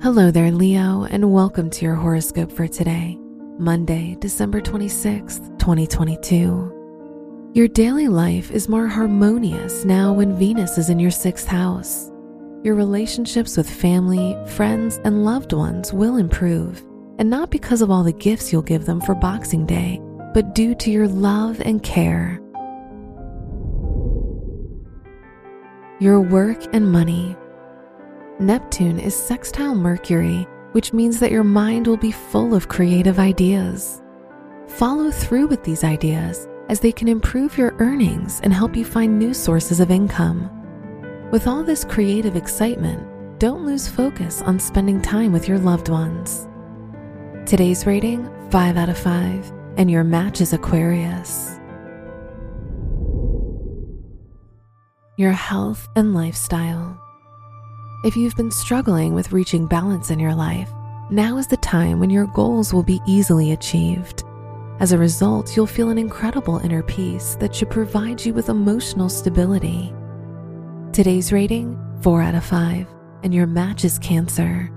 Hello there, Leo, and welcome to your horoscope for today, Monday, December 26th, 2022. Your daily life is more harmonious now when Venus is in your sixth house. Your relationships with family, friends, and loved ones will improve, and not because of all the gifts you'll give them for Boxing Day, but due to your love and care. Your work and money. Neptune is sextile Mercury, which means that your mind will be full of creative ideas. Follow through with these ideas as they can improve your earnings and help you find new sources of income. With all this creative excitement, don't lose focus on spending time with your loved ones. Today's rating 5 out of 5, and your match is Aquarius. Your health and lifestyle. If you've been struggling with reaching balance in your life, now is the time when your goals will be easily achieved. As a result, you'll feel an incredible inner peace that should provide you with emotional stability. Today's rating 4 out of 5, and your match is Cancer.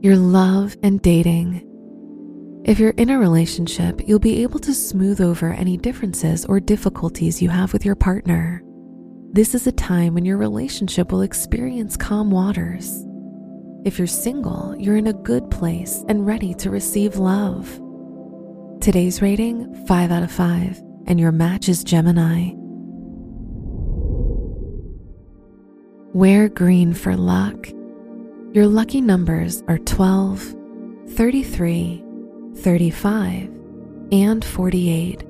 Your love and dating. If you're in a relationship, you'll be able to smooth over any differences or difficulties you have with your partner. This is a time when your relationship will experience calm waters. If you're single, you're in a good place and ready to receive love. Today's rating 5 out of 5, and your match is Gemini. Wear green for luck. Your lucky numbers are 12, 33, 35, and 48.